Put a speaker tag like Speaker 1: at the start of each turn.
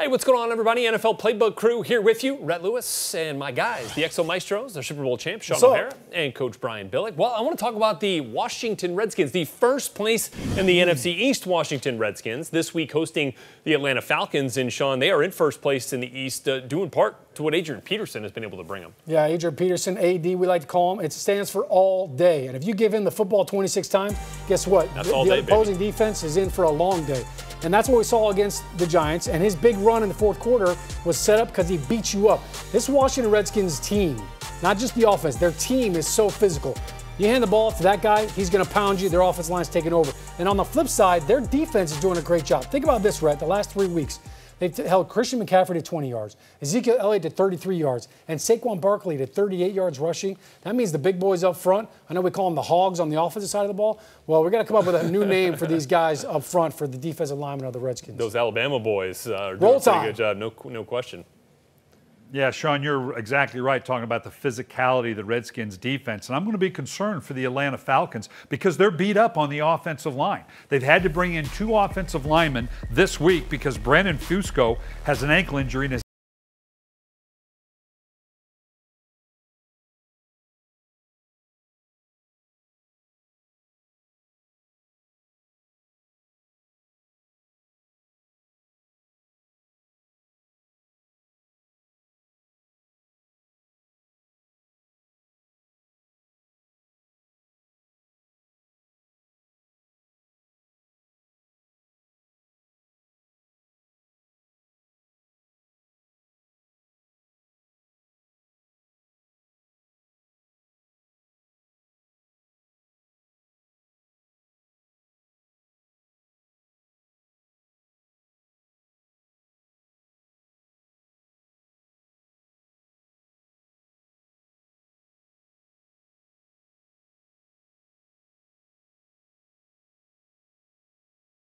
Speaker 1: Hey, what's going on, everybody? NFL Playbook crew here with you. Rhett Lewis and my guys, the Exo Maestros, the Super Bowl champ, Shaun O'Hara, and Coach Brian Billick. Well, I want to talk about the Washington Redskins, the first place in the NFC East Washington Redskins, this week hosting the Atlanta Falcons. And Shaun, they are in first place in the East, uh, due in part to what Adrian Peterson has been able to bring them.
Speaker 2: Yeah, Adrian Peterson, AD, we like to call him. It stands for all day. And if you give him the football 26 times, guess what?
Speaker 1: That's
Speaker 2: the,
Speaker 1: all
Speaker 2: the
Speaker 1: day,
Speaker 2: opposing
Speaker 1: baby.
Speaker 2: defense is in for a long day. And that's what we saw against the Giants. And his big run in the fourth quarter was set up because he beat you up. This Washington Redskins team, not just the offense, their team is so physical. You hand the ball to that guy, he's going to pound you. Their offense line's taking over. And on the flip side, their defense is doing a great job. Think about this, Rhett. The last three weeks, they've held Christian McCaffrey to 20 yards, Ezekiel Elliott to 33 yards, and Saquon Barkley to 38 yards rushing. That means the big boys up front. I know we call them the hogs on the offensive side of the ball. Well, we're going to come up with a new name for these guys up front for the defensive linemen of the Redskins.
Speaker 1: Those Alabama boys uh, are doing
Speaker 2: Roll
Speaker 1: a pretty
Speaker 2: Tide.
Speaker 1: good job, no, no question.
Speaker 3: Yeah, Shaun, you're exactly right talking about the physicality of the Redskins defense. And I'm going to be concerned for the Atlanta Falcons because they're beat up on the offensive line. They've had to bring in two offensive linemen this week because Brandon Fusco has an ankle injury and is